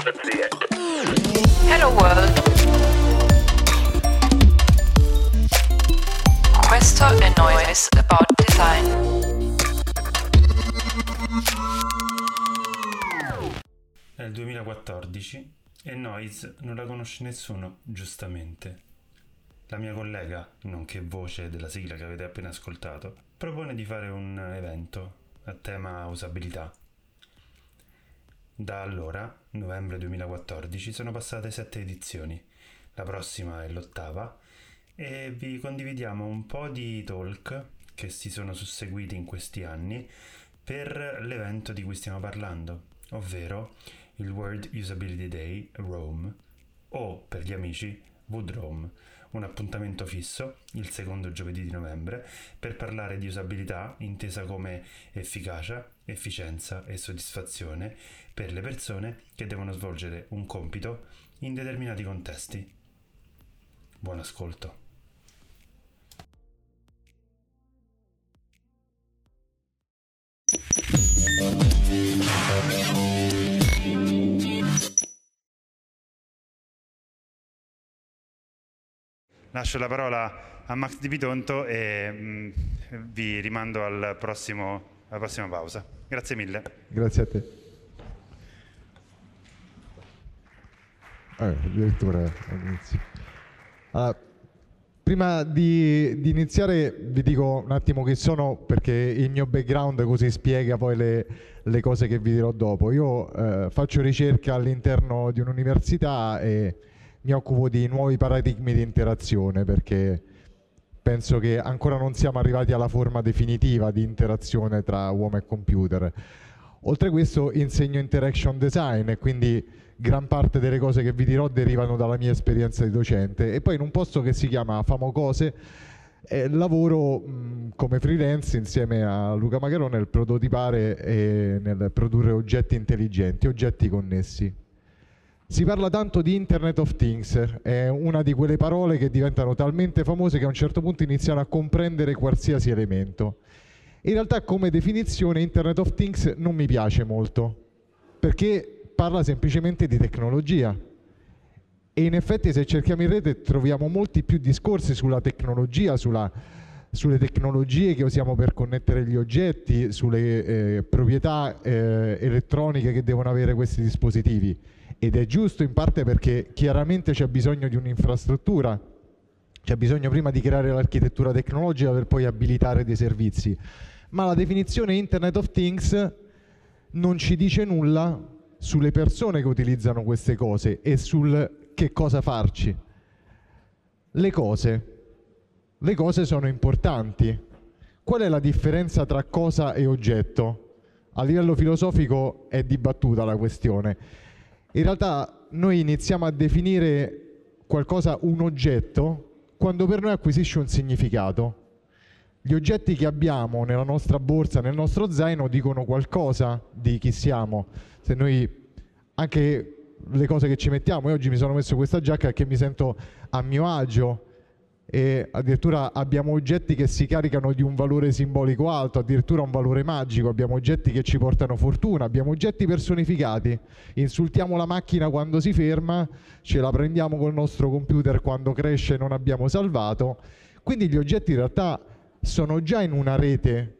Hello World. Questo è Noise About Design. È il 2014 e Noise non la conosce nessuno, giustamente. La mia collega, nonché voce della sigla che avete appena ascoltato, propone di fare un evento a tema usabilità. Da allora, novembre 2014, sono passate sette edizioni. La prossima è l'ottava e vi condividiamo un po' di talk che si sono susseguiti in questi anni per l'evento di cui stiamo parlando, ovvero il World Usability Day Rome o per gli amici Wood Rome, un appuntamento fisso il secondo giovedì di novembre per parlare di usabilità intesa come efficacia, efficienza e soddisfazione per le persone che devono svolgere un compito in determinati contesti. Buon ascolto. Lascio la parola a Max Di Pitonto e mh, vi rimando al prossimo, alla prossima pausa. Grazie mille. Grazie a te. Eh, addirittura all'inizio. Allora, prima di, di iniziare vi dico un attimo chi sono perché il mio background così spiega poi le, le cose che vi dirò dopo. Io eh, faccio ricerca all'interno di un'università e mi occupo di nuovi paradigmi di interazione perché penso che ancora non siamo arrivati alla forma definitiva di interazione tra uomo e computer. Oltre a questo insegno interaction design e quindi gran parte delle cose che vi dirò derivano dalla mia esperienza di docente e poi in un posto che si chiama Famocose eh, lavoro mh, come freelance insieme a Luca Magarone nel prototipare e nel produrre oggetti intelligenti, oggetti connessi. Si parla tanto di Internet of Things, è una di quelle parole che diventano talmente famose che a un certo punto iniziano a comprendere qualsiasi elemento. In realtà come definizione Internet of Things non mi piace molto, perché parla semplicemente di tecnologia. E in effetti se cerchiamo in rete troviamo molti più discorsi sulla tecnologia, sulla, sulle tecnologie che usiamo per connettere gli oggetti, sulle eh, proprietà eh, elettroniche che devono avere questi dispositivi ed è giusto in parte perché chiaramente c'è bisogno di un'infrastruttura, c'è bisogno prima di creare l'architettura tecnologica per poi abilitare dei servizi, ma la definizione Internet of Things non ci dice nulla sulle persone che utilizzano queste cose e sul che cosa farci. Le cose. Le cose sono importanti. Qual è la differenza tra cosa e oggetto? A livello filosofico è dibattuta la questione in realtà noi iniziamo a definire qualcosa un oggetto quando per noi acquisisce un significato. Gli oggetti che abbiamo nella nostra borsa, nel nostro zaino, dicono qualcosa di chi siamo. Se noi anche le cose che ci mettiamo, io oggi mi sono messo questa giacca perché mi sento a mio agio, e addirittura abbiamo oggetti che si caricano di un valore simbolico alto, addirittura un valore magico, abbiamo oggetti che ci portano fortuna, abbiamo oggetti personificati, insultiamo la macchina quando si ferma, ce la prendiamo col nostro computer quando cresce e non abbiamo salvato, quindi gli oggetti in realtà sono già in una rete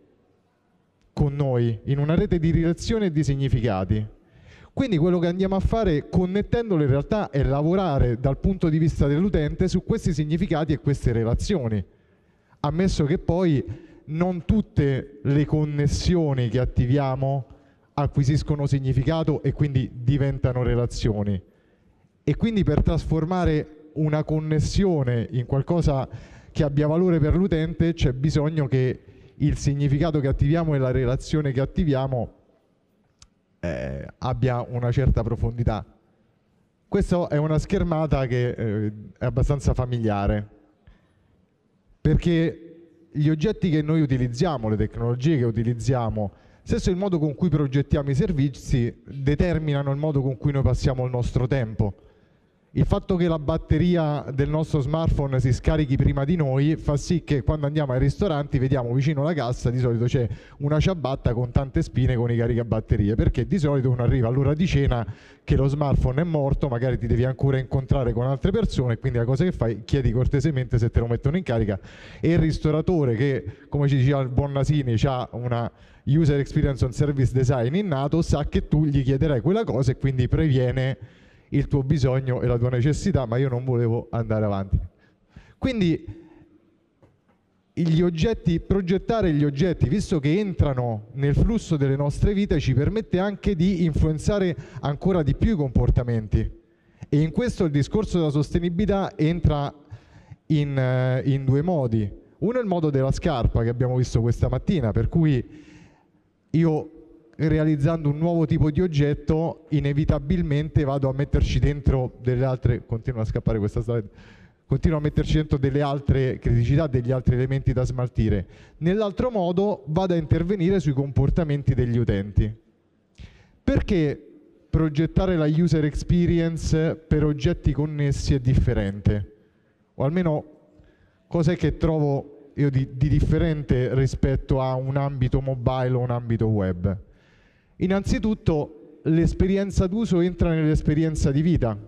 con noi, in una rete di relazioni e di significati. Quindi quello che andiamo a fare connettendolo in realtà è lavorare dal punto di vista dell'utente su questi significati e queste relazioni, ammesso che poi non tutte le connessioni che attiviamo acquisiscono significato e quindi diventano relazioni. E quindi per trasformare una connessione in qualcosa che abbia valore per l'utente c'è bisogno che il significato che attiviamo e la relazione che attiviamo eh, abbia una certa profondità. Questa è una schermata che eh, è abbastanza familiare, perché gli oggetti che noi utilizziamo, le tecnologie che utilizziamo, stesso il modo con cui progettiamo i servizi, determinano il modo con cui noi passiamo il nostro tempo. Il fatto che la batteria del nostro smartphone si scarichi prima di noi fa sì che quando andiamo ai ristoranti vediamo vicino alla cassa di solito c'è una ciabatta con tante spine con i caricabatterie perché di solito uno arriva all'ora di cena che lo smartphone è morto, magari ti devi ancora incontrare con altre persone, quindi la cosa che fai chiedi cortesemente se te lo mettono in carica. E il ristoratore che come ci diceva il buon Nasini ha una user experience on service design innato sa che tu gli chiederai quella cosa e quindi previene il tuo bisogno e la tua necessità, ma io non volevo andare avanti. Quindi gli oggetti, progettare gli oggetti, visto che entrano nel flusso delle nostre vite, ci permette anche di influenzare ancora di più i comportamenti. E in questo il discorso della sostenibilità entra in, eh, in due modi. Uno è il modo della scarpa che abbiamo visto questa mattina, per cui io realizzando un nuovo tipo di oggetto, inevitabilmente vado a metterci dentro delle altre, continua a scappare questa slide, continuo a metterci dentro delle altre criticità, degli altri elementi da smaltire. Nell'altro modo vado a intervenire sui comportamenti degli utenti. Perché progettare la user experience per oggetti connessi è differente? O almeno cos'è che trovo io di, di differente rispetto a un ambito mobile o un ambito web? Innanzitutto l'esperienza d'uso entra nell'esperienza di vita.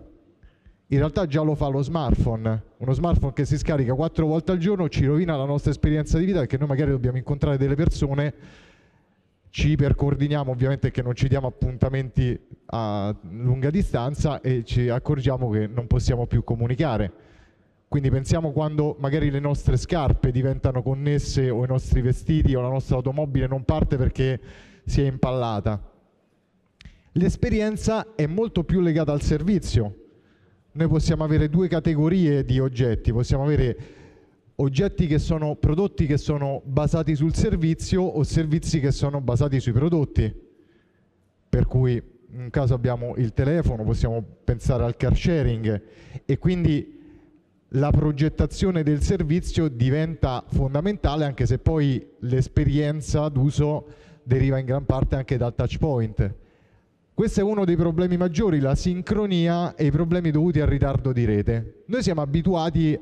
In realtà già lo fa lo smartphone. Uno smartphone che si scarica quattro volte al giorno ci rovina la nostra esperienza di vita perché noi magari dobbiamo incontrare delle persone, ci ipercoordiniamo ovviamente che non ci diamo appuntamenti a lunga distanza e ci accorgiamo che non possiamo più comunicare. Quindi pensiamo quando magari le nostre scarpe diventano connesse o i nostri vestiti o la nostra automobile non parte perché si è impallata. L'esperienza è molto più legata al servizio. Noi possiamo avere due categorie di oggetti, possiamo avere oggetti che sono prodotti che sono basati sul servizio o servizi che sono basati sui prodotti. Per cui in un caso abbiamo il telefono, possiamo pensare al car sharing e quindi la progettazione del servizio diventa fondamentale anche se poi l'esperienza d'uso deriva in gran parte anche dal touch point. Questo è uno dei problemi maggiori, la sincronia e i problemi dovuti al ritardo di rete. Noi siamo abituati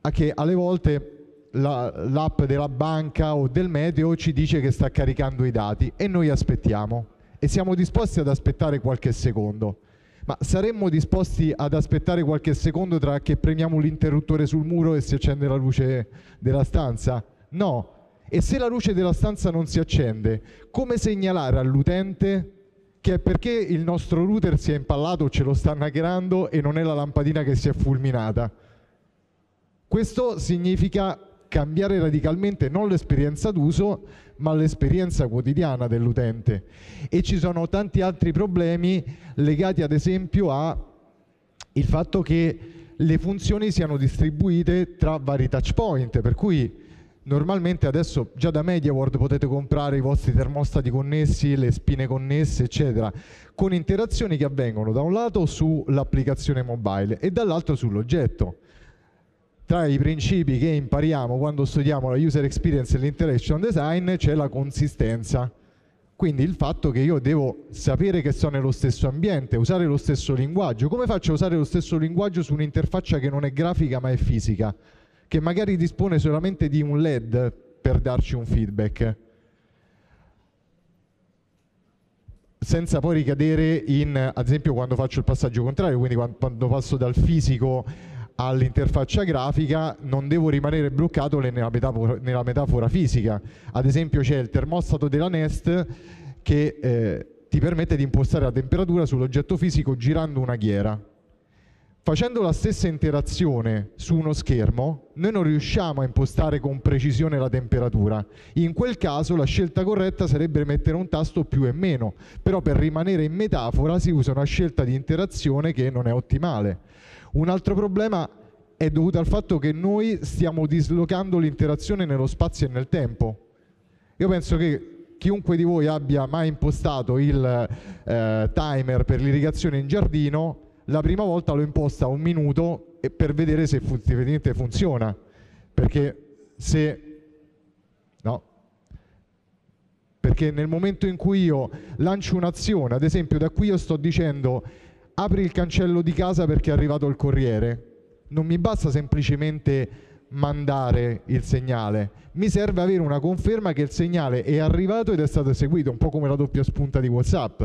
a che alle volte la, l'app della banca o del meteo ci dice che sta caricando i dati e noi aspettiamo e siamo disposti ad aspettare qualche secondo. Ma saremmo disposti ad aspettare qualche secondo tra che premiamo l'interruttore sul muro e si accende la luce della stanza? No, e se la luce della stanza non si accende, come segnalare all'utente che è perché il nostro router si è impallato, ce lo stanno hackerando e non è la lampadina che si è fulminata? Questo significa cambiare radicalmente non l'esperienza d'uso, ma l'esperienza quotidiana dell'utente. E ci sono tanti altri problemi legati ad esempio al fatto che le funzioni siano distribuite tra vari touch point, per cui Normalmente adesso già da MediaWorld potete comprare i vostri termostati connessi, le spine connesse, eccetera, con interazioni che avvengono da un lato sull'applicazione mobile e dall'altro sull'oggetto. Tra i principi che impariamo quando studiamo la user experience e l'interaction design c'è la consistenza. Quindi il fatto che io devo sapere che sto nello stesso ambiente, usare lo stesso linguaggio. Come faccio a usare lo stesso linguaggio su un'interfaccia che non è grafica ma è fisica? Che magari dispone solamente di un LED per darci un feedback, senza poi ricadere in, ad esempio, quando faccio il passaggio contrario, quindi quando passo dal fisico all'interfaccia grafica non devo rimanere bloccato nella metafora, nella metafora fisica. Ad esempio c'è il termostato della Nest che eh, ti permette di impostare la temperatura sull'oggetto fisico girando una ghiera. Facendo la stessa interazione su uno schermo, noi non riusciamo a impostare con precisione la temperatura. In quel caso la scelta corretta sarebbe mettere un tasto più e meno, però per rimanere in metafora si usa una scelta di interazione che non è ottimale. Un altro problema è dovuto al fatto che noi stiamo dislocando l'interazione nello spazio e nel tempo. Io penso che chiunque di voi abbia mai impostato il eh, timer per l'irrigazione in giardino la prima volta l'ho imposta a un minuto per vedere se effettivamente funziona, perché se... No, perché nel momento in cui io lancio un'azione, ad esempio da qui io sto dicendo apri il cancello di casa perché è arrivato il corriere. Non mi basta semplicemente mandare il segnale, mi serve avere una conferma che il segnale è arrivato ed è stato eseguito, un po' come la doppia spunta di WhatsApp.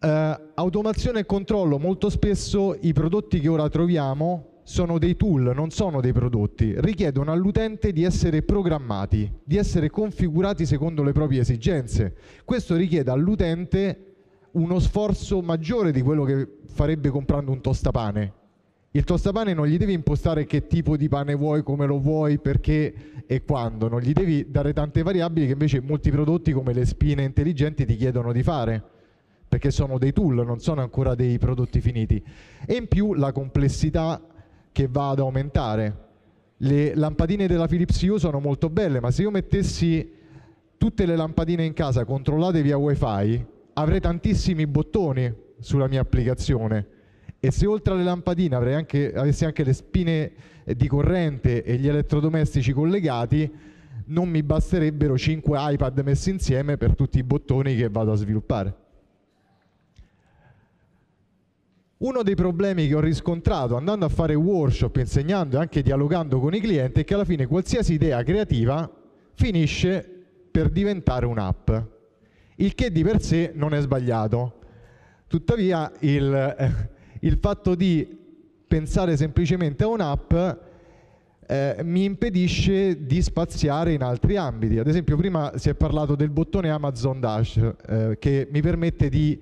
Uh, automazione e controllo, molto spesso i prodotti che ora troviamo sono dei tool, non sono dei prodotti, richiedono all'utente di essere programmati, di essere configurati secondo le proprie esigenze. Questo richiede all'utente uno sforzo maggiore di quello che farebbe comprando un tostapane. Il tostapane non gli devi impostare che tipo di pane vuoi, come lo vuoi, perché e quando, non gli devi dare tante variabili che invece molti prodotti come le spine intelligenti ti chiedono di fare, perché sono dei tool, non sono ancora dei prodotti finiti. E in più la complessità che va ad aumentare. Le lampadine della Philips Hue sono molto belle, ma se io mettessi tutte le lampadine in casa controllate via wifi, avrei tantissimi bottoni sulla mia applicazione e se oltre alle lampadine anche, avessi anche le spine di corrente e gli elettrodomestici collegati, non mi basterebbero 5 iPad messi insieme per tutti i bottoni che vado a sviluppare. Uno dei problemi che ho riscontrato andando a fare workshop, insegnando e anche dialogando con i clienti è che alla fine qualsiasi idea creativa finisce per diventare un'app, il che di per sé non è sbagliato. Tuttavia il, eh, il fatto di pensare semplicemente a un'app eh, mi impedisce di spaziare in altri ambiti. Ad esempio prima si è parlato del bottone Amazon Dash eh, che mi permette di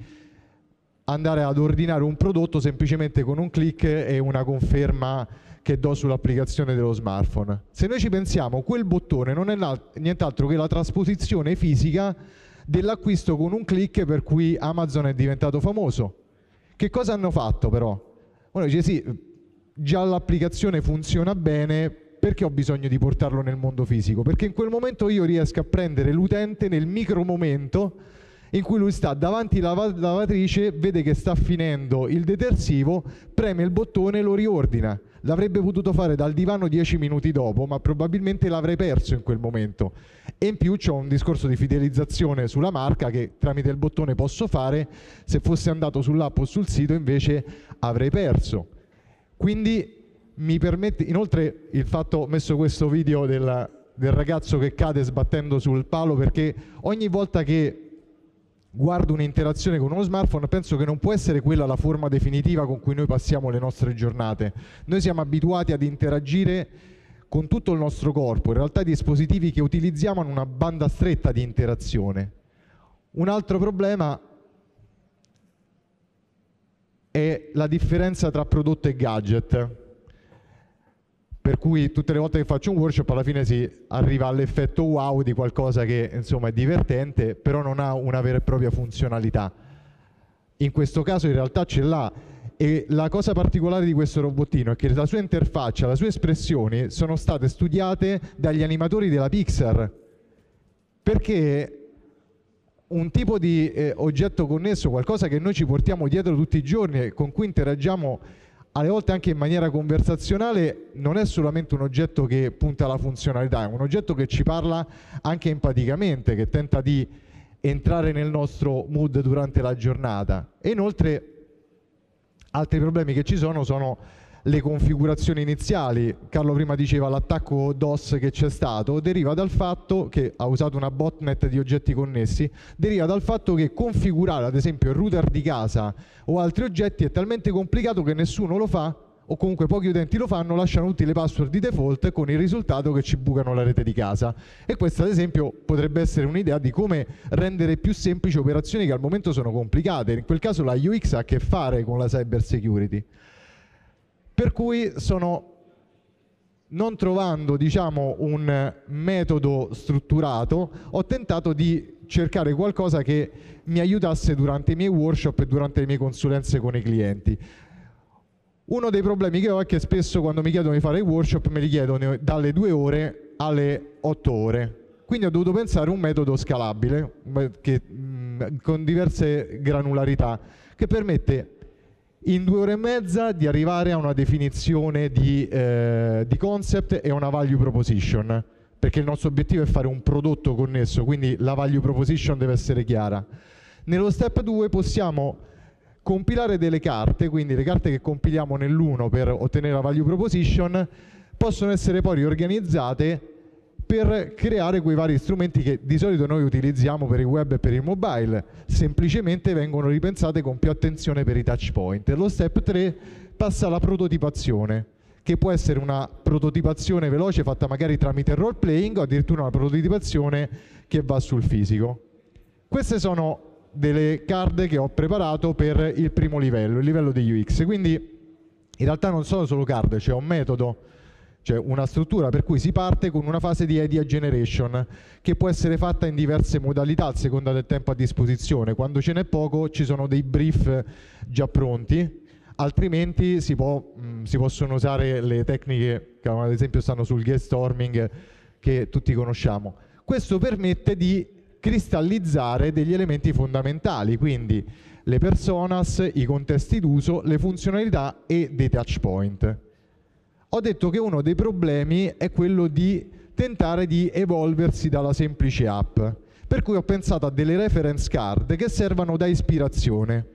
andare ad ordinare un prodotto semplicemente con un clic e una conferma che do sull'applicazione dello smartphone. Se noi ci pensiamo, quel bottone non è nient'altro che la trasposizione fisica dell'acquisto con un clic per cui Amazon è diventato famoso. Che cosa hanno fatto però? Uno dice sì, già l'applicazione funziona bene, perché ho bisogno di portarlo nel mondo fisico? Perché in quel momento io riesco a prendere l'utente nel micro momento in cui lui sta davanti alla lavatrice, vede che sta finendo il detersivo, preme il bottone e lo riordina. L'avrebbe potuto fare dal divano dieci minuti dopo, ma probabilmente l'avrei perso in quel momento. E in più c'è un discorso di fidelizzazione sulla marca che tramite il bottone posso fare, se fosse andato sull'app o sul sito invece avrei perso. Quindi mi permette, inoltre il fatto, ho messo questo video del, del ragazzo che cade sbattendo sul palo perché ogni volta che guardo un'interazione con uno smartphone, penso che non può essere quella la forma definitiva con cui noi passiamo le nostre giornate. Noi siamo abituati ad interagire con tutto il nostro corpo, in realtà i dispositivi che utilizziamo hanno una banda stretta di interazione. Un altro problema è la differenza tra prodotto e gadget per cui tutte le volte che faccio un workshop alla fine si arriva all'effetto wow di qualcosa che insomma è divertente però non ha una vera e propria funzionalità. In questo caso in realtà ce l'ha. E la cosa particolare di questo robottino è che la sua interfaccia, le sue espressioni sono state studiate dagli animatori della Pixar. Perché un tipo di eh, oggetto connesso, qualcosa che noi ci portiamo dietro tutti i giorni e con cui interagiamo alle volte anche in maniera conversazionale, non è solamente un oggetto che punta alla funzionalità, è un oggetto che ci parla anche empaticamente, che tenta di entrare nel nostro mood durante la giornata. E inoltre altri problemi che ci sono sono le configurazioni iniziali. Carlo prima diceva l'attacco DOS che c'è stato, deriva dal fatto che ha usato una botnet di oggetti connessi, deriva dal fatto che configurare ad esempio il router di casa o altri oggetti è talmente complicato che nessuno lo fa o comunque pochi utenti lo fanno, lasciano tutti le password di default con il risultato che ci bucano la rete di casa. E questa ad esempio potrebbe essere un'idea di come rendere più semplici operazioni che al momento sono complicate. In quel caso la UX ha a che fare con la cyber security. Per cui sono non trovando diciamo, un metodo strutturato, ho tentato di cercare qualcosa che mi aiutasse durante i miei workshop e durante le mie consulenze con i clienti. Uno dei problemi che ho è che spesso quando mi chiedono di fare i workshop me li chiedono dalle due ore alle otto ore. Quindi ho dovuto pensare a un metodo scalabile che, mh, con diverse granularità che permette in due ore e mezza di arrivare a una definizione di, eh, di concept e una value proposition perché il nostro obiettivo è fare un prodotto connesso, quindi la value proposition deve essere chiara. Nello step 2 possiamo compilare delle carte, quindi le carte che compiliamo nell'1 per ottenere la value proposition possono essere poi riorganizzate per creare quei vari strumenti che di solito noi utilizziamo per il web e per il mobile, semplicemente vengono ripensate con più attenzione per i touch point. Lo step 3 passa alla prototipazione, che può essere una prototipazione veloce fatta magari tramite role playing o addirittura una prototipazione che va sul fisico. Queste sono delle card che ho preparato per il primo livello, il livello di UX. Quindi in realtà non sono solo card, c'è un metodo cioè una struttura per cui si parte con una fase di idea generation che può essere fatta in diverse modalità a seconda del tempo a disposizione. Quando ce n'è poco ci sono dei brief già pronti, altrimenti si, può, mh, si possono usare le tecniche che ad esempio stanno sul guest che tutti conosciamo. Questo permette di cristallizzare degli elementi fondamentali, quindi le personas, i contesti d'uso, le funzionalità e dei touch point ho detto che uno dei problemi è quello di tentare di evolversi dalla semplice app. Per cui ho pensato a delle reference card che servano da ispirazione,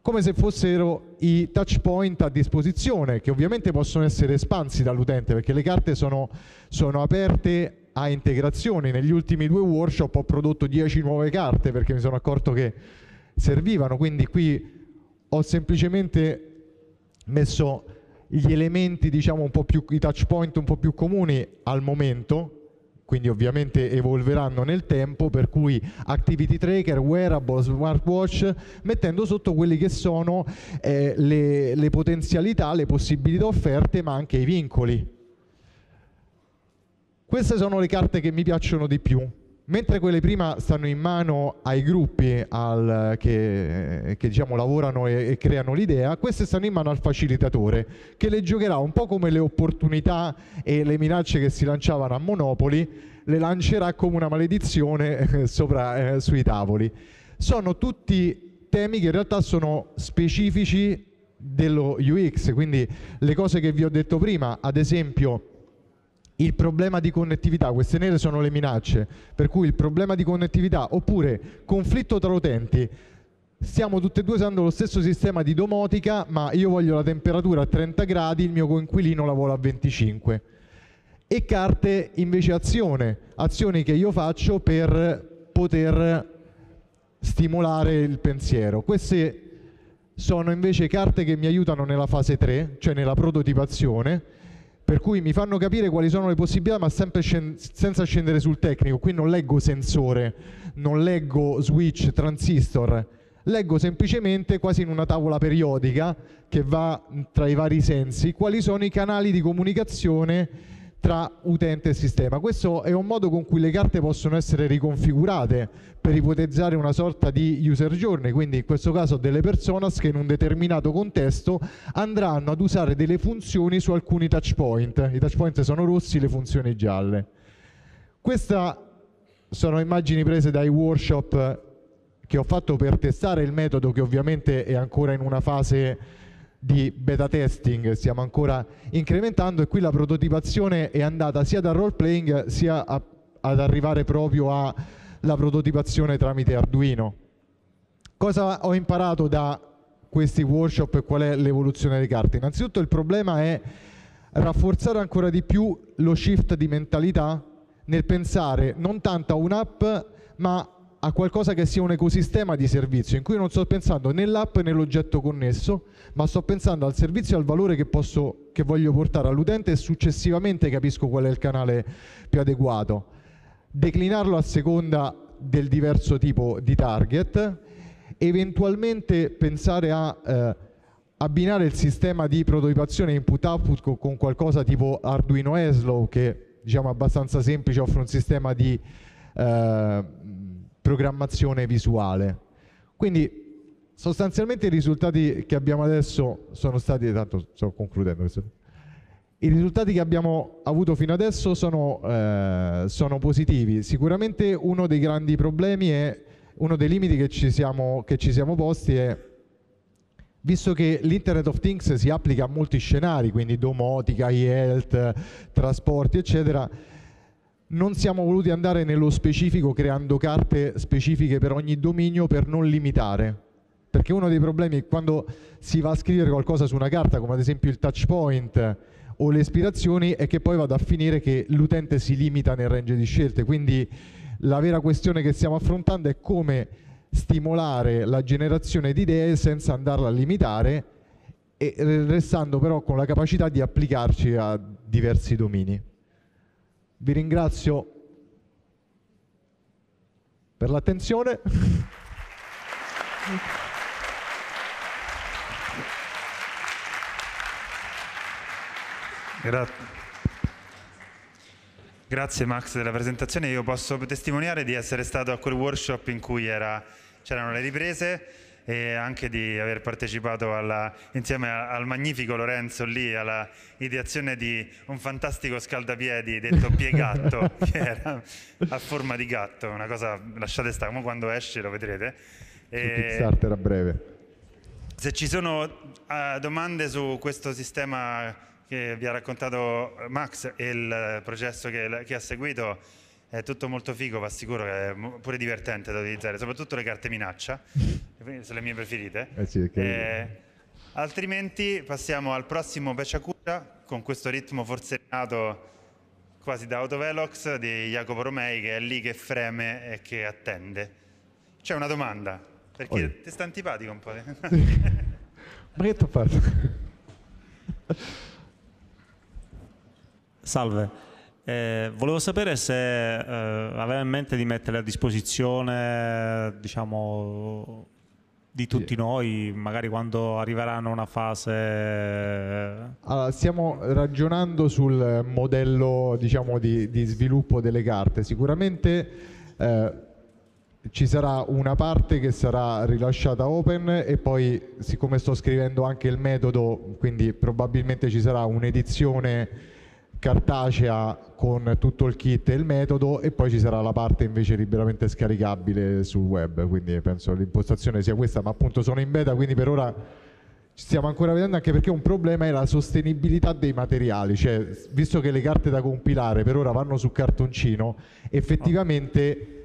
come se fossero i touch point a disposizione, che ovviamente possono essere espansi dall'utente, perché le carte sono, sono aperte a integrazioni. Negli ultimi due workshop ho prodotto 10 nuove carte perché mi sono accorto che servivano, quindi qui ho semplicemente messo gli elementi, diciamo, un po' più, i touch point un po' più comuni al momento, quindi ovviamente evolveranno nel tempo, per cui activity tracker, wearable, smartwatch, mettendo sotto quelli che sono eh, le, le potenzialità, le possibilità offerte, ma anche i vincoli. Queste sono le carte che mi piacciono di più. Mentre quelle prima stanno in mano ai gruppi al, che, che diciamo, lavorano e, e, creano l'idea, queste stanno in mano al facilitatore che le giocherà un po' come le opportunità e le minacce che si lanciavano a Monopoli, le lancerà come una maledizione eh, sopra, eh, sui tavoli. Sono tutti temi che in realtà sono specifici dello UX, quindi le cose che vi ho detto prima, ad esempio il problema di connettività, queste nere sono le minacce, per cui il problema di connettività oppure conflitto tra utenti. Stiamo tutti e due usando lo stesso sistema di domotica, ma io voglio la temperatura a 30 gradi, il mio coinquilino la vuole a 25. E carte invece azione, azioni che io faccio per poter stimolare il pensiero. Queste sono invece carte che mi aiutano nella fase 3, cioè nella prototipazione, per cui mi fanno capire quali sono le possibilità ma sempre scend- senza scendere sul tecnico, qui non leggo sensore, non leggo switch, transistor, leggo semplicemente quasi in una tavola periodica che va tra i vari sensi quali sono i canali di comunicazione tra utente e sistema. Questo è un modo con cui le carte possono essere riconfigurate per ipotizzare una sorta di user journey, quindi in questo caso delle personas che in un determinato contesto andranno ad usare delle funzioni su alcuni touch point. I touch point sono rossi, le funzioni gialle. Queste sono immagini prese dai workshop che ho fatto per testare il metodo che ovviamente è ancora in una fase di beta testing stiamo ancora incrementando e qui la prototipazione è andata sia dal role playing sia a, ad arrivare proprio alla prototipazione tramite Arduino. Cosa ho imparato da questi workshop e qual è l'evoluzione delle carte? Innanzitutto il problema è rafforzare ancora di più lo shift di mentalità nel pensare non tanto a un'app ma a qualcosa che sia un ecosistema di servizio in cui non sto pensando nell'app e nell'oggetto connesso, ma sto pensando al servizio e al valore che, posso, che voglio portare all'utente e successivamente capisco qual è il canale più adeguato. Declinarlo a seconda del diverso tipo di target, eventualmente pensare a eh, abbinare il sistema di prototipazione input-output con qualcosa tipo Arduino Eslow che diciamo abbastanza semplice, offre un sistema di eh, programmazione visuale. Quindi sostanzialmente i risultati che abbiamo adesso sono stati, tanto sto concludendo. I risultati che abbiamo avuto fino adesso sono, eh, sono, positivi. Sicuramente uno dei grandi problemi è, uno dei limiti che ci siamo, che ci siamo posti è, visto che l'Internet of Things si applica a molti scenari, quindi domotica, e-health, trasporti, eccetera, non siamo voluti andare nello specifico creando carte specifiche per ogni dominio per non limitare. Perché uno dei problemi è quando si va a scrivere qualcosa su una carta, come ad esempio il touch point o le ispirazioni, è che poi vada a finire che l'utente si limita nel range di scelte. Quindi la vera questione che stiamo affrontando è come stimolare la generazione di idee senza andarla a limitare e restando però con la capacità di applicarci a diversi domini. Vi ringrazio per l'attenzione. Grazie. Grazie Max della presentazione, io posso testimoniare di essere stato a quel workshop in cui era, c'erano le riprese e anche di aver partecipato alla, insieme al magnifico Lorenzo lì alla ideazione di un fantastico scaldapiedi detto piegatto che era a forma di gatto, una cosa lasciate stare, come quando esce lo vedrete. E... Kickstarter a breve. Se ci sono uh, domande su questo sistema che vi ha raccontato Max e il processo che, che ha seguito, è tutto molto figo, vi assicuro che è pure divertente da utilizzare, soprattutto le carte minaccia, sono le mie preferite. Eh sì, eh, altrimenti passiamo al prossimo Beciacura con questo ritmo forsennato quasi da autovelox di Jacopo Romei che è lì che freme e che attende. C'è una domanda, perché Oi. ti sta antipatico un po'. Ma che ti ho fatto? Salve. Eh, volevo sapere se eh, aveva in mente di mettere a disposizione, diciamo, di tutti noi, magari quando arriveranno una fase... Allora, stiamo ragionando sul modello, diciamo, di, di sviluppo delle carte. Sicuramente eh, ci sarà una parte che sarà rilasciata open e poi, siccome sto scrivendo anche il metodo, quindi probabilmente ci sarà un'edizione cartacea con tutto il kit e il metodo e poi ci sarà la parte invece liberamente scaricabile sul web, quindi penso l'impostazione sia questa, ma appunto sono in beta, quindi per ora stiamo ancora vedendo anche perché un problema è la sostenibilità dei materiali, cioè visto che le carte da compilare per ora vanno su cartoncino, effettivamente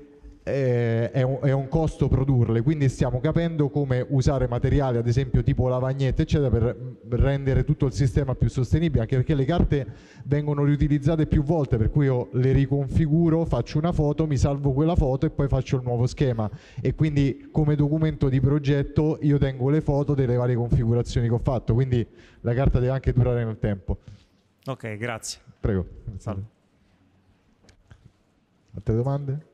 eh, è, un, è, un, costo produrle, quindi stiamo capendo come usare materiali, ad esempio tipo lavagnette, eccetera, per rendere tutto il sistema più sostenibile, anche perché le carte vengono riutilizzate più volte, per cui io le riconfiguro, faccio una foto, mi salvo quella foto e poi faccio il nuovo schema. E quindi come documento di progetto io tengo le foto delle varie configurazioni che ho fatto, quindi la carta deve anche durare nel tempo. Ok, grazie. Prego. Salve. Altre domande?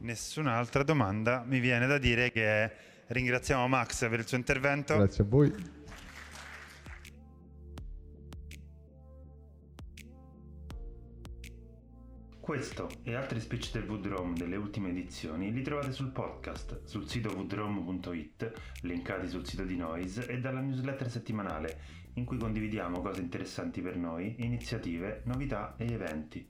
Nessun'altra domanda. Mi viene da dire che ringraziamo Max per il suo intervento. Grazie a voi. Questo e altri speech del Woodroom delle ultime edizioni li trovate sul podcast, sul sito woodroom.it, linkati sul sito di Noise e dalla newsletter settimanale, in cui condividiamo cose interessanti per noi, iniziative, novità e eventi.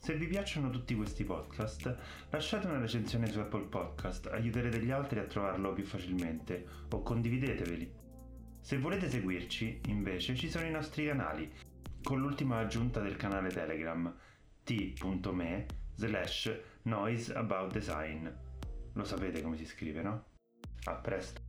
Se vi piacciono tutti questi podcast, lasciate una recensione su Apple Podcast, aiuterete gli altri a trovarlo più facilmente o condivideteveli. Se volete seguirci, invece, ci sono i nostri canali, con l'ultima aggiunta del canale Telegram t.me slash noise about design. Lo sapete come si scrive, no? A presto!